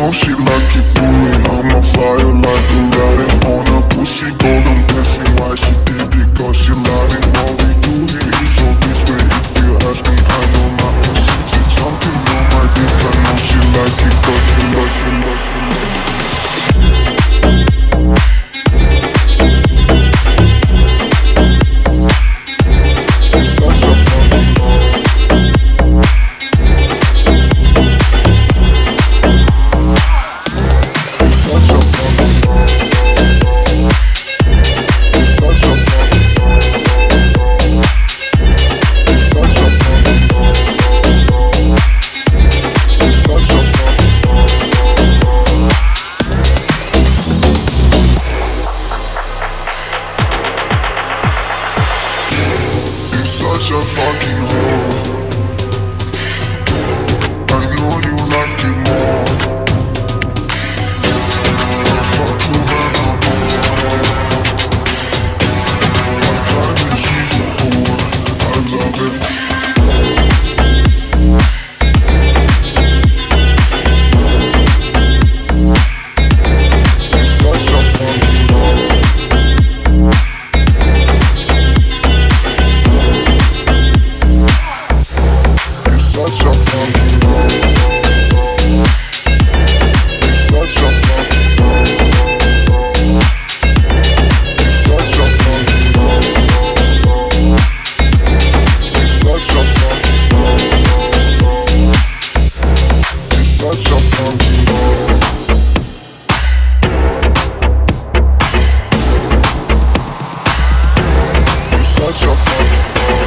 know she like it for. I'm a flyer like Aladdin on a pussy golden blessing. Why she did it? Cause she lied such a fucking hoe. your face.